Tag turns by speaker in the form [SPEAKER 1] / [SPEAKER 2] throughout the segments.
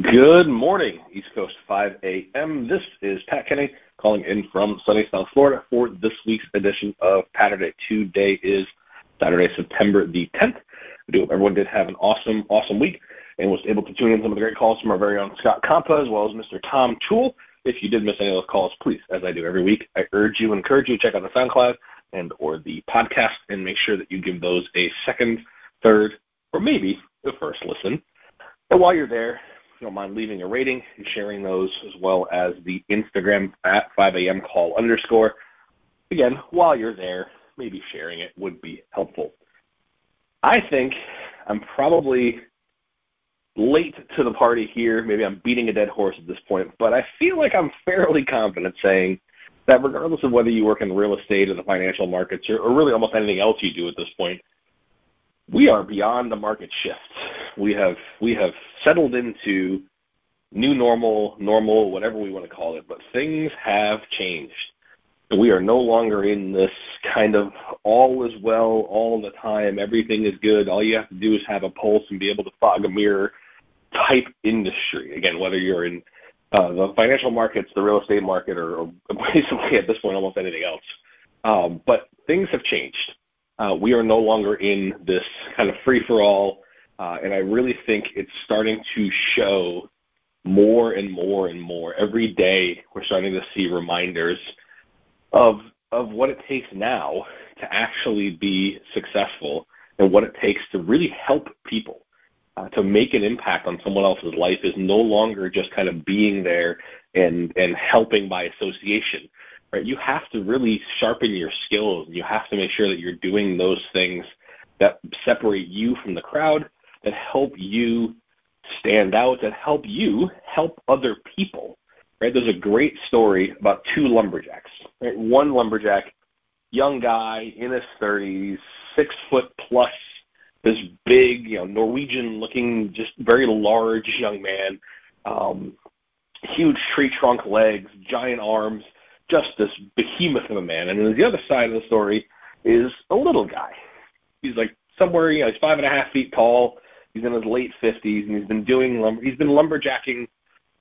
[SPEAKER 1] Good morning, East Coast 5 a.m. This is Pat Kenny calling in from sunny South Florida for this week's edition of Patterday. Today is Saturday, September the 10th. I do hope everyone did have an awesome, awesome week and was able to tune in some of the great calls from our very own Scott Compa as well as Mr. Tom Toole. If you did miss any of those calls, please, as I do every week, I urge you, encourage you, to check out the SoundCloud and or the podcast and make sure that you give those a second, third, or maybe the first listen. And while you're there, don't mind leaving a rating and sharing those as well as the Instagram at 5 a.m. call underscore. Again, while you're there, maybe sharing it would be helpful. I think I'm probably late to the party here. Maybe I'm beating a dead horse at this point, but I feel like I'm fairly confident saying that regardless of whether you work in real estate or the financial markets or, or really almost anything else you do at this point, we are beyond the market shift. We have we have settled into new normal, normal, whatever we want to call it, but things have changed. We are no longer in this kind of all is well all the time, everything is good. All you have to do is have a pulse and be able to fog a mirror type industry. Again, whether you're in uh, the financial markets, the real estate market, or, or basically at this point almost anything else. Um, but things have changed. Uh, we are no longer in this kind of free for all, uh, and I really think it's starting to show more and more and more every day. We're starting to see reminders of of what it takes now to actually be successful and what it takes to really help people. Uh, to make an impact on someone else's life is no longer just kind of being there and and helping by association right? You have to really sharpen your skills. You have to make sure that you're doing those things that separate you from the crowd, that help you stand out, that help you help other people. Right? There's a great story about two lumberjacks. Right? One lumberjack, young guy in his 30s, six foot plus, this big, you know, Norwegian-looking, just very large young man, um, huge tree trunk legs, giant arms just this behemoth of a man. And then the other side of the story is a little guy. He's like somewhere, you know, he's five and a half feet tall. He's in his late fifties, and he's been doing lumber. He's been lumberjacking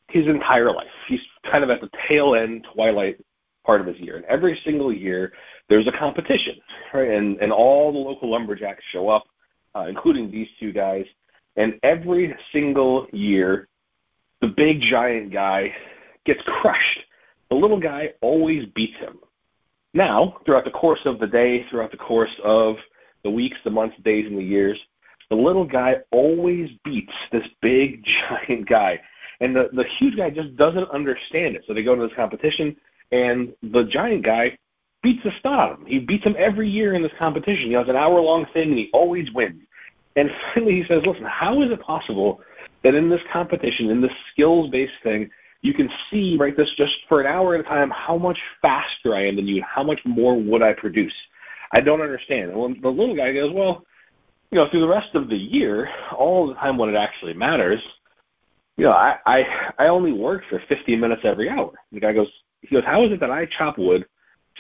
[SPEAKER 1] his entire life. He's kind of at the tail end, twilight part of his year, and every single year there's a competition, right? And and all the local lumberjacks show up, uh, including these two guys. And every single year, the big giant guy gets crushed the little guy always beats him. Now, throughout the course of the day, throughout the course of the weeks, the months, days, and the years, the little guy always beats this big giant guy. And the, the huge guy just doesn't understand it. So they go to this competition, and the giant guy beats the snot. He beats him every year in this competition. He has an hour long thing, and he always wins. And finally, he says, Listen, how is it possible that in this competition, in this skills based thing, you can see right this just for an hour at a time how much faster I am than you how much more would I produce. I don't understand. Well, the little guy goes, well, you know, through the rest of the year, all the time when it actually matters, you know, I I, I only work for 50 minutes every hour. The guy goes, he goes, how is it that I chop wood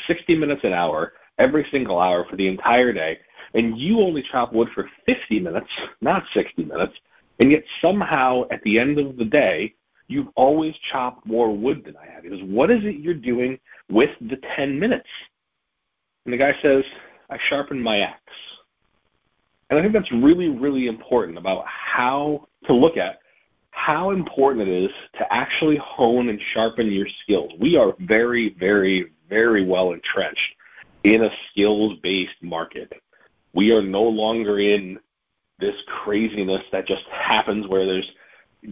[SPEAKER 1] 60 minutes an hour every single hour for the entire day, and you only chop wood for 50 minutes, not 60 minutes, and yet somehow at the end of the day you've always chopped more wood than I have. He goes, what is it you're doing with the 10 minutes? And the guy says, I sharpen my axe. And I think that's really, really important about how to look at how important it is to actually hone and sharpen your skills. We are very, very, very well entrenched in a skills based market. We are no longer in this craziness that just happens where there's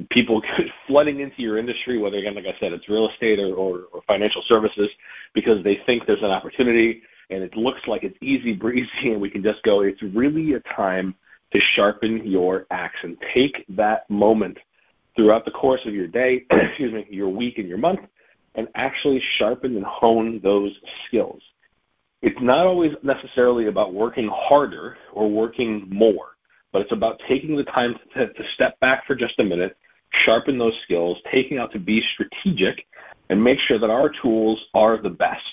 [SPEAKER 1] people flooding into your industry, whether again, like I said, it's real estate or, or, or financial services, because they think there's an opportunity and it looks like it's easy breezy and we can just go. It's really a time to sharpen your axe and take that moment throughout the course of your day, excuse me, your week and your month, and actually sharpen and hone those skills. It's not always necessarily about working harder or working more but it's about taking the time to, to step back for just a minute, sharpen those skills, taking out to be strategic, and make sure that our tools are the best.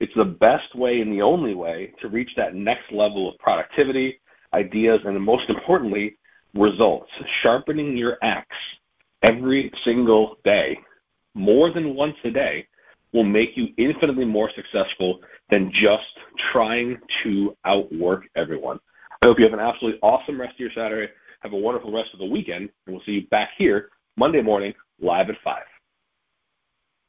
[SPEAKER 1] It's the best way and the only way to reach that next level of productivity, ideas, and most importantly, results. Sharpening your axe every single day, more than once a day, will make you infinitely more successful than just trying to outwork everyone. I hope you have an absolutely awesome rest of your Saturday. Have a wonderful rest of the weekend, and we'll see you back here Monday morning live at 5.